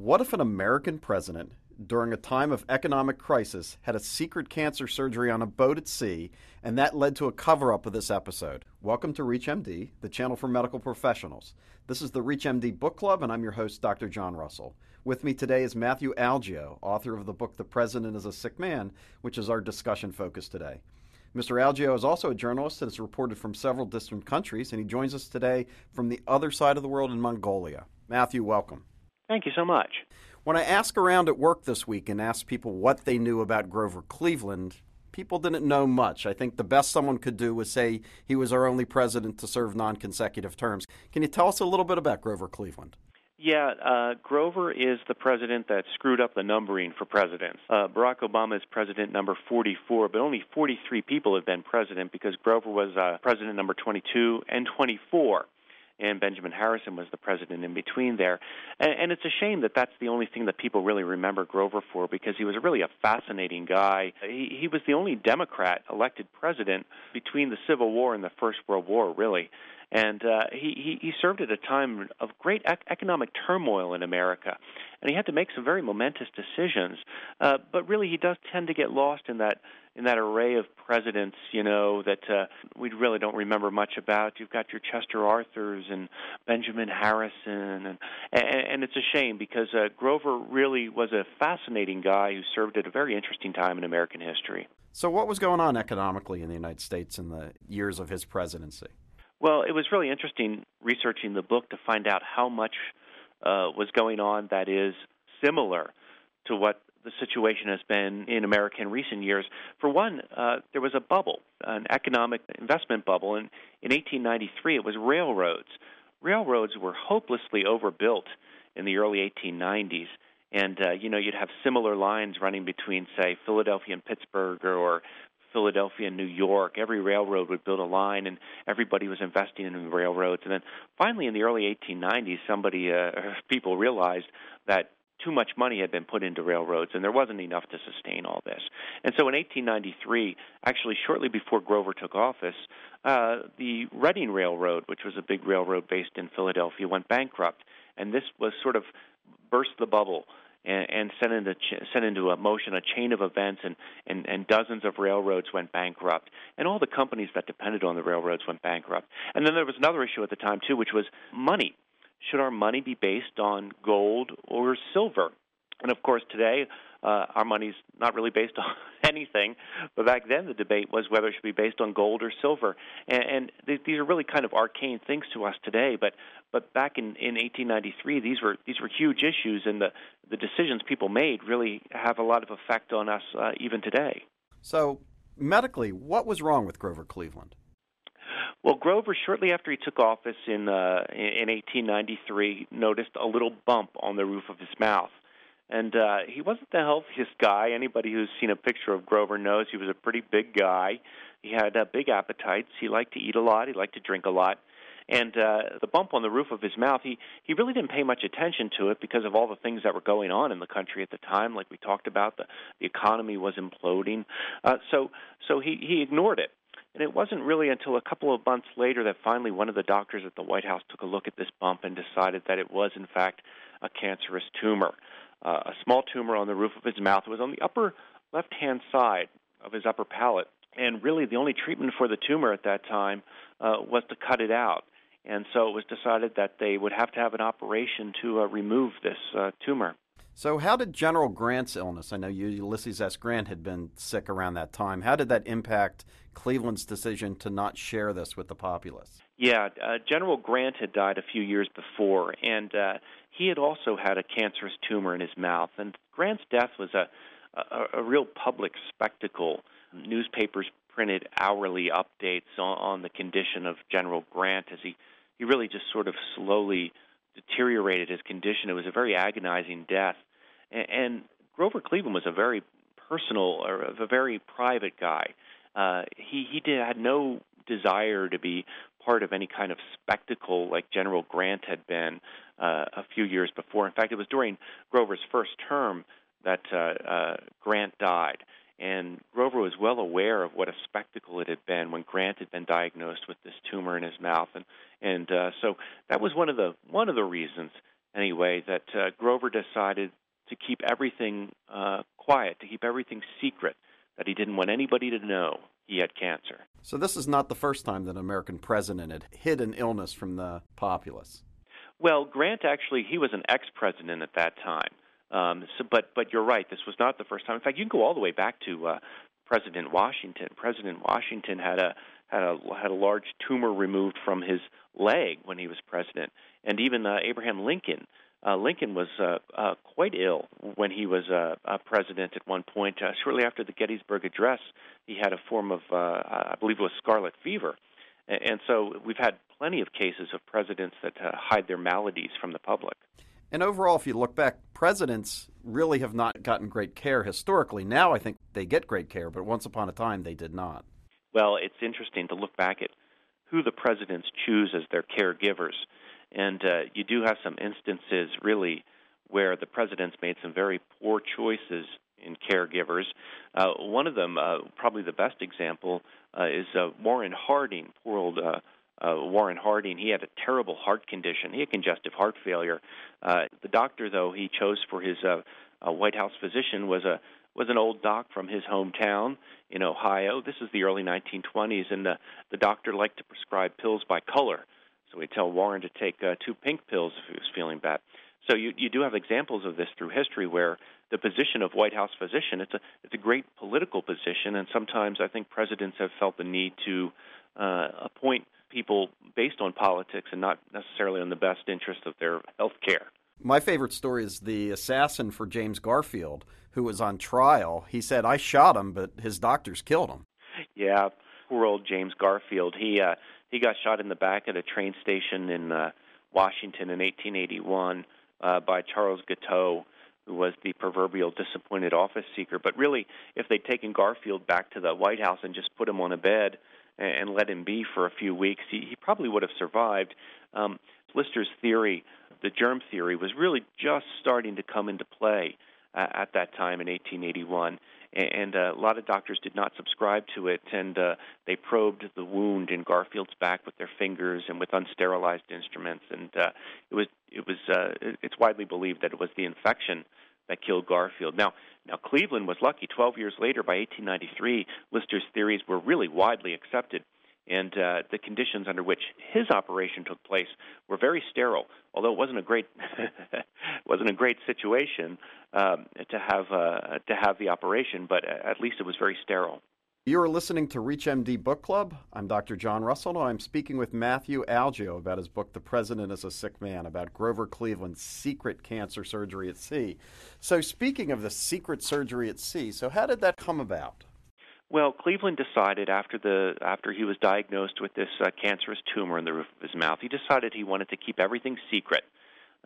What if an American president, during a time of economic crisis, had a secret cancer surgery on a boat at sea, and that led to a cover up of this episode? Welcome to ReachMD, the channel for medical professionals. This is the ReachMD Book Club, and I'm your host, Dr. John Russell. With me today is Matthew Algeo, author of the book The President is a Sick Man, which is our discussion focus today. Mr. Algeo is also a journalist and has reported from several distant countries, and he joins us today from the other side of the world in Mongolia. Matthew, welcome. Thank you so much. When I ask around at work this week and ask people what they knew about Grover Cleveland, people didn't know much. I think the best someone could do was say he was our only president to serve non consecutive terms. Can you tell us a little bit about Grover Cleveland? Yeah, uh, Grover is the president that screwed up the numbering for presidents. Uh, Barack Obama is president number 44, but only 43 people have been president because Grover was uh, president number 22 and 24 and Benjamin Harrison was the president in between there. And, and it's a shame that that's the only thing that people really remember Grover for because he was really a fascinating guy. He, he was the only Democrat elected president between the Civil War and the First World War, really. And uh, he, he, served at a time of great ec- economic turmoil in America. And he had to make some very momentous decisions. Uh, but really, he does tend to get lost in that in that array of presidents, you know, that uh, we really don't remember much about. You've got your Chester Arthurs and Benjamin Harrison, and and, and it's a shame because uh, Grover really was a fascinating guy who served at a very interesting time in American history. So, what was going on economically in the United States in the years of his presidency? Well, it was really interesting researching the book to find out how much uh, was going on that is similar to what the situation has been in America in recent years. For one, uh, there was a bubble, an economic investment bubble, and in 1893 it was railroads. Railroads were hopelessly overbuilt in the early 1890s, and uh, you know you'd have similar lines running between, say, Philadelphia and Pittsburgh, or, or Philadelphia New York. Every railroad would build a line, and everybody was investing in railroads. And then finally, in the early 1890s, somebody, uh, people realized that too much money had been put into railroads, and there wasn't enough to sustain all this. And so in 1893, actually shortly before Grover took office, uh, the Reading Railroad, which was a big railroad based in Philadelphia, went bankrupt. And this was sort of burst the bubble and, and sent into sent into a motion a chain of events, and, and and dozens of railroads went bankrupt, and all the companies that depended on the railroads went bankrupt. And then there was another issue at the time too, which was money should our money be based on gold or silver? And of course, today uh, our money's not really based on anything. But back then, the debate was whether it should be based on gold or silver. And, and th- these are really kind of arcane things to us today. But but back in, in 1893, these were these were huge issues, and the the decisions people made really have a lot of effect on us uh, even today. So medically, what was wrong with Grover Cleveland? Well, Grover, shortly after he took office in uh, in 1893, noticed a little bump on the roof of his mouth, and uh, he wasn't the healthiest guy. Anybody who's seen a picture of Grover knows he was a pretty big guy. He had uh, big appetites. He liked to eat a lot. He liked to drink a lot. And uh, the bump on the roof of his mouth, he he really didn't pay much attention to it because of all the things that were going on in the country at the time. Like we talked about, the the economy was imploding. Uh, so so he he ignored it. And it wasn't really until a couple of months later that finally one of the doctors at the White House took a look at this bump and decided that it was, in fact, a cancerous tumor. Uh, a small tumor on the roof of his mouth. It was on the upper left hand side of his upper palate. And really, the only treatment for the tumor at that time uh, was to cut it out. And so it was decided that they would have to have an operation to uh, remove this uh, tumor. So, how did General Grant's illness? I know Ulysses S. Grant had been sick around that time. How did that impact Cleveland's decision to not share this with the populace? Yeah, uh, General Grant had died a few years before, and uh, he had also had a cancerous tumor in his mouth. And Grant's death was a, a, a real public spectacle. Newspapers printed hourly updates on, on the condition of General Grant as he, he really just sort of slowly deteriorated his condition. It was a very agonizing death. And, and Grover Cleveland was a very personal or a very private guy. Uh, he he did, had no desire to be part of any kind of spectacle like General Grant had been uh, a few years before. In fact, it was during Grover's first term that uh, uh, Grant died. And Grover was well aware of what a spectacle it had been when Grant had been diagnosed with this tumor in his mouth, and and uh, so that was one of the one of the reasons anyway, that uh, Grover decided to keep everything uh, quiet, to keep everything secret, that he didn't want anybody to know he had cancer. So, this is not the first time that an American president had hid an illness from the populace. Well, Grant actually, he was an ex president at that time. Um, so, but but you're right. This was not the first time. In fact, you can go all the way back to uh, President Washington. President Washington had a had a had a large tumor removed from his leg when he was president, and even uh, Abraham Lincoln. Uh, Lincoln was uh, uh, quite ill when he was uh, uh, president at one point. Uh, shortly after the Gettysburg Address, he had a form of, uh, I believe it was scarlet fever. And, and so we've had plenty of cases of presidents that uh, hide their maladies from the public. And overall, if you look back, presidents really have not gotten great care historically. Now I think they get great care, but once upon a time they did not. Well, it's interesting to look back at who the presidents choose as their caregivers. And uh, you do have some instances, really, where the presidents made some very poor choices in caregivers. Uh, one of them, uh, probably the best example, uh, is uh, Warren Harding, poor old uh, Warren Harding. He had a terrible heart condition. He had congestive heart failure. The doctor, though, he chose for his White House physician was a was an old doc from his hometown in Ohio. This is the early 1920s, and the the doctor liked to prescribe pills by color. So he'd tell Warren to take uh, two pink pills if he was feeling bad. So you you do have examples of this through history where the position of White House physician it's a it's a great political position, and sometimes I think presidents have felt the need to uh, appoint people based on politics and not necessarily on the best interest of their health care. My favorite story is the assassin for James Garfield, who was on trial. He said, "I shot him, but his doctors killed him." Yeah, poor old James Garfield. He uh, he got shot in the back at a train station in uh, Washington in 1881 uh, by Charles Guiteau, who was the proverbial disappointed office seeker. But really, if they'd taken Garfield back to the White House and just put him on a bed and, and let him be for a few weeks, he, he probably would have survived. Um, Lister's theory, the germ theory, was really just starting to come into play uh, at that time in 1881 and uh, a lot of doctors did not subscribe to it, and uh, they probed the wound in Garfield's back with their fingers and with unsterilized instruments, and uh, it was it was uh, it's widely believed that it was the infection that killed Garfield. Now, now Cleveland was lucky. Twelve years later, by 1893, Lister's theories were really widely accepted and uh, the conditions under which his operation took place were very sterile. Although it wasn't a great wasn't a great situation um, to have uh, to have the operation, but at least it was very sterile. You are listening to ReachMD Book Club. I'm Dr. John Russell. And I'm speaking with Matthew Algeo about his book, The President is a Sick Man, about Grover Cleveland's secret cancer surgery at sea. So, speaking of the secret surgery at sea, so how did that come about? Well, Cleveland decided after the after he was diagnosed with this uh, cancerous tumor in the roof of his mouth, he decided he wanted to keep everything secret.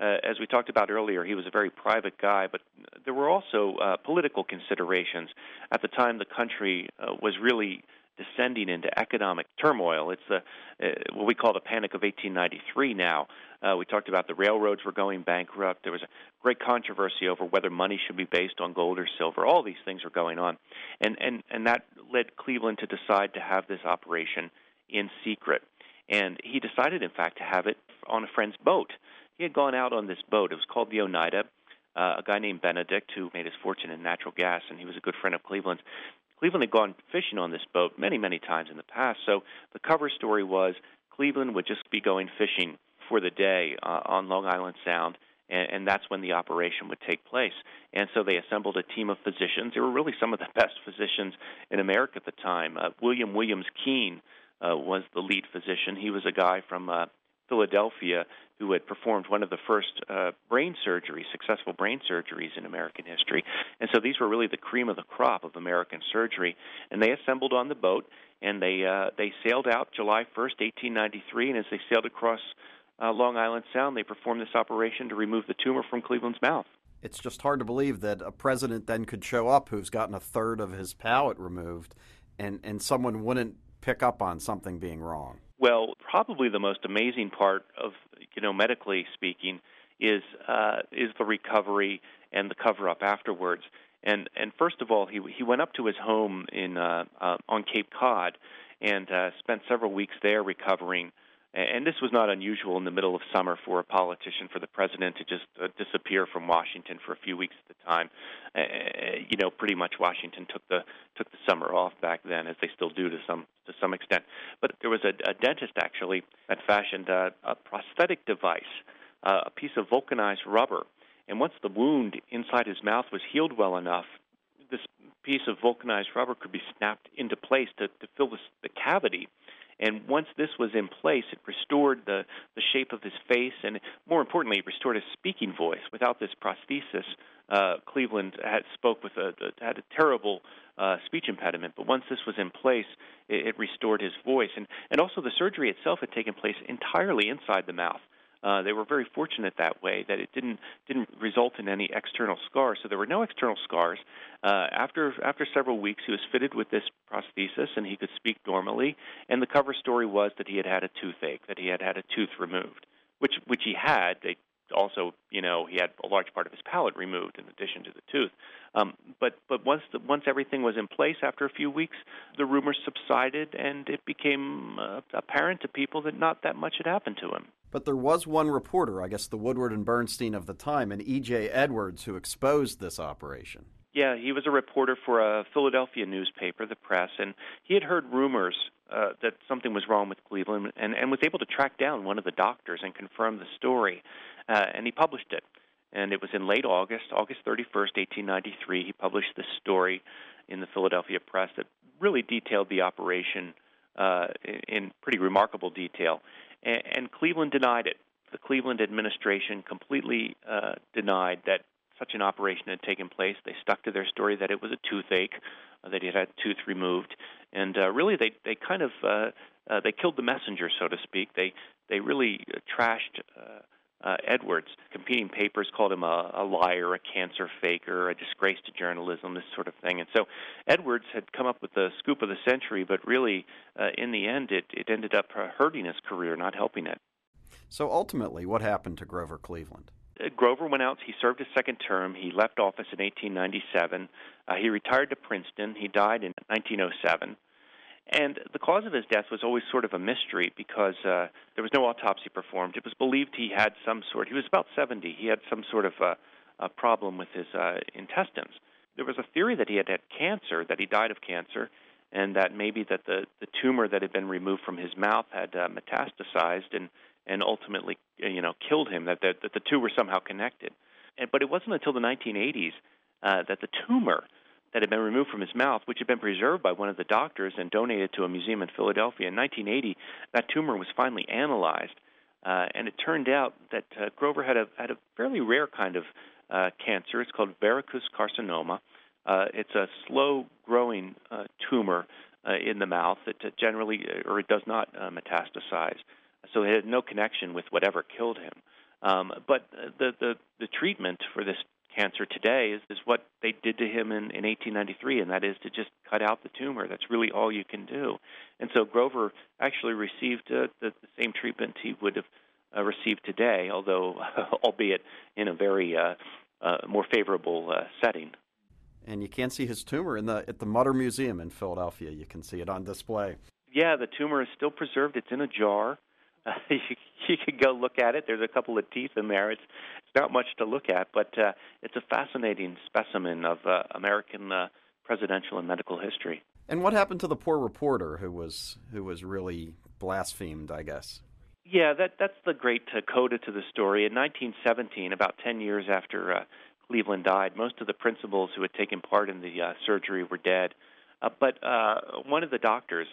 Uh, as we talked about earlier, he was a very private guy, but there were also uh, political considerations. At the time, the country uh, was really descending into economic turmoil. It's the uh, what we call the Panic of 1893. Now, uh, we talked about the railroads were going bankrupt. There was a great controversy over whether money should be based on gold or silver. All these things were going on, and and and that led Cleveland to decide to have this operation in secret. And he decided, in fact, to have it on a friend's boat. He had gone out on this boat. It was called the Oneida. Uh, a guy named Benedict, who made his fortune in natural gas, and he was a good friend of Cleveland's. Cleveland had gone fishing on this boat many, many times in the past. So the cover story was Cleveland would just be going fishing for the day uh, on Long Island Sound, and, and that's when the operation would take place. And so they assembled a team of physicians. They were really some of the best physicians in America at the time. Uh, William Williams Keen uh, was the lead physician. He was a guy from uh, Philadelphia who had performed one of the first uh, brain surgeries, successful brain surgeries in American history. And so these were really the cream of the crop of American surgery. And they assembled on the boat and they uh, they sailed out July 1st, 1893. And as they sailed across uh, Long Island Sound, they performed this operation to remove the tumor from Cleveland's mouth. It's just hard to believe that a president then could show up who's gotten a third of his palate removed, and, and someone wouldn't pick up on something being wrong. Well, probably the most amazing part of you know medically speaking is uh, is the recovery and the cover up afterwards. And and first of all, he he went up to his home in uh, uh, on Cape Cod and uh, spent several weeks there recovering And this was not unusual in the middle of summer for a politician, for the president to just uh, disappear from Washington for a few weeks at a time. Uh, you know, pretty much Washington took the took the summer off back then, as they still do to some to some extent. But there was a, a dentist actually that fashioned a, a prosthetic device, uh, a piece of vulcanized rubber, and once the wound inside his mouth was healed well enough, this piece of vulcanized rubber could be snapped into place to, to fill this, the cavity and once this was in place, it restored the, the shape of his face, and more importantly, it restored his speaking voice. Without this prosthesis, uh, Cleveland had spoke with a, had a terrible uh, speech impediment. But once this was in place, it, it restored his voice, and and also the surgery itself had taken place entirely inside the mouth. Uh, they were very fortunate that way that it didn't didn't result in any external scars. So there were no external scars. Uh, after after several weeks, he was fitted with this prosthesis and he could speak normally. And the cover story was that he had had a toothache, that he had had a tooth removed, which which he had. They also, you know, he had a large part of his palate removed in addition to the tooth. Um, but but once the, once everything was in place, after a few weeks, the rumors subsided, and it became uh, apparent to people that not that much had happened to him. But there was one reporter, I guess the Woodward and Bernstein of the time, and E.J. Edwards, who exposed this operation. Yeah, he was a reporter for a Philadelphia newspaper, the Press, and he had heard rumors uh, that something was wrong with Cleveland and, and was able to track down one of the doctors and confirm the story. Uh, and he published it. And it was in late August, August 31st, 1893. He published this story in the Philadelphia Press that really detailed the operation uh, in, in pretty remarkable detail and, and Cleveland denied it. The Cleveland administration completely uh, denied that such an operation had taken place. They stuck to their story that it was a toothache, uh, that he had a tooth removed, and uh, really they they kind of uh, uh, they killed the messenger, so to speak. They they really uh, trashed. Uh, uh, Edwards. Competing papers called him a, a liar, a cancer faker, a disgrace to journalism, this sort of thing. And so Edwards had come up with the scoop of the century, but really, uh, in the end, it, it ended up hurting his career, not helping it. So ultimately, what happened to Grover Cleveland? Uh, Grover went out. He served his second term. He left office in 1897. Uh, he retired to Princeton. He died in 1907. And the cause of his death was always sort of a mystery because uh, there was no autopsy performed. It was believed he had some sort. He was about 70. He had some sort of uh, a problem with his uh, intestines. There was a theory that he had had cancer, that he died of cancer, and that maybe that the the tumor that had been removed from his mouth had uh, metastasized and and ultimately you know killed him. That that, that the two were somehow connected. And but it wasn't until the 1980s uh, that the tumor that had been removed from his mouth, which had been preserved by one of the doctors and donated to a museum in Philadelphia. In 1980, that tumor was finally analyzed, uh, and it turned out that uh, Grover had a had a fairly rare kind of uh, cancer. It's called verrucous carcinoma. Uh, it's a slow-growing uh, tumor uh, in the mouth that generally, or it does not uh, metastasize. So it had no connection with whatever killed him. Um, but the, the the treatment for this cancer today is, is what they did to him in, in 1893, and that is to just cut out the tumor. That's really all you can do. And so Grover actually received uh, the, the same treatment he would have uh, received today, although albeit in a very uh, uh, more favorable uh, setting. And you can see his tumor in the at the Mutter Museum in Philadelphia. You can see it on display. Yeah, the tumor is still preserved. It's in a jar. Uh, you, you could go look at it. There's a couple of teeth in there. It's it's not much to look at, but uh, it's a fascinating specimen of uh, American uh, presidential and medical history. And what happened to the poor reporter who was who was really blasphemed? I guess. Yeah, that that's the great uh, coda to the story. In 1917, about 10 years after uh, Cleveland died, most of the principals who had taken part in the uh, surgery were dead. Uh, but uh, one of the doctors,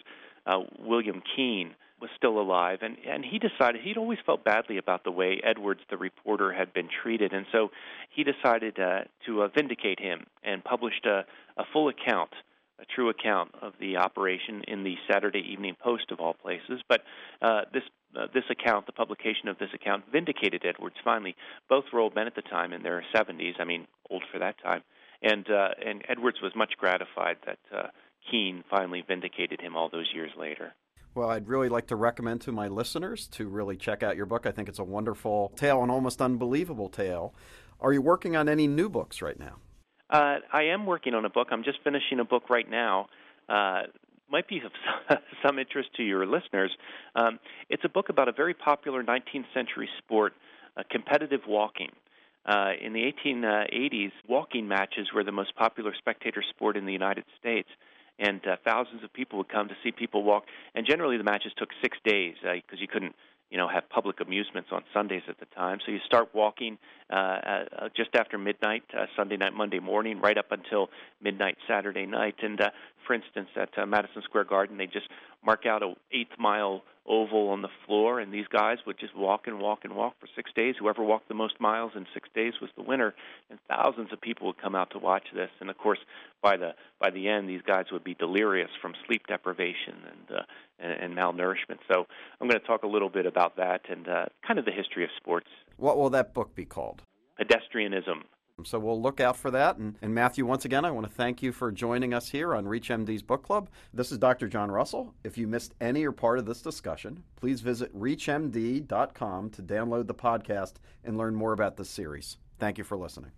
uh, William Keen, was still alive, and and he decided he'd always felt badly about the way Edwards, the reporter, had been treated, and so he decided uh, to uh, vindicate him and published a, a full account, a true account of the operation in the Saturday Evening Post of all places. But uh, this uh, this account, the publication of this account, vindicated Edwards. Finally, both were old men at the time in their 70s. I mean, old for that time, and uh, and Edwards was much gratified that. Uh, Keen finally vindicated him all those years later. Well, I'd really like to recommend to my listeners to really check out your book. I think it's a wonderful tale, an almost unbelievable tale. Are you working on any new books right now? Uh, I am working on a book. I'm just finishing a book right now. Uh, might be of some interest to your listeners. Um, it's a book about a very popular 19th century sport, uh, competitive walking. Uh, in the 1880s, walking matches were the most popular spectator sport in the United States, and uh, thousands of people would come to see people walk. And generally, the matches took six days because uh, you couldn't you know have public amusements on Sundays at the time. So you start walking uh, uh, just after midnight, uh, Sunday night, Monday morning, right up until midnight Saturday night. And uh, for instance, at uh, Madison Square Garden, they just mark out a eighth mile oval on the floor, and these guys would just walk and walk and walk for six days. Whoever walked the most miles in six days was the winner, and thousands of people would come out to watch this. And of course, by the by the end, these guys would be delirious from sleep deprivation and uh, and, and malnourishment. So I'm going to talk a little bit about that and uh, kind of the history of sports. What will that book be called? Pedestrianism. So we'll look out for that. And, and, Matthew, once again, I want to thank you for joining us here on ReachMD's Book Club. This is Dr. John Russell. If you missed any or part of this discussion, please visit ReachMD.com to download the podcast and learn more about this series. Thank you for listening.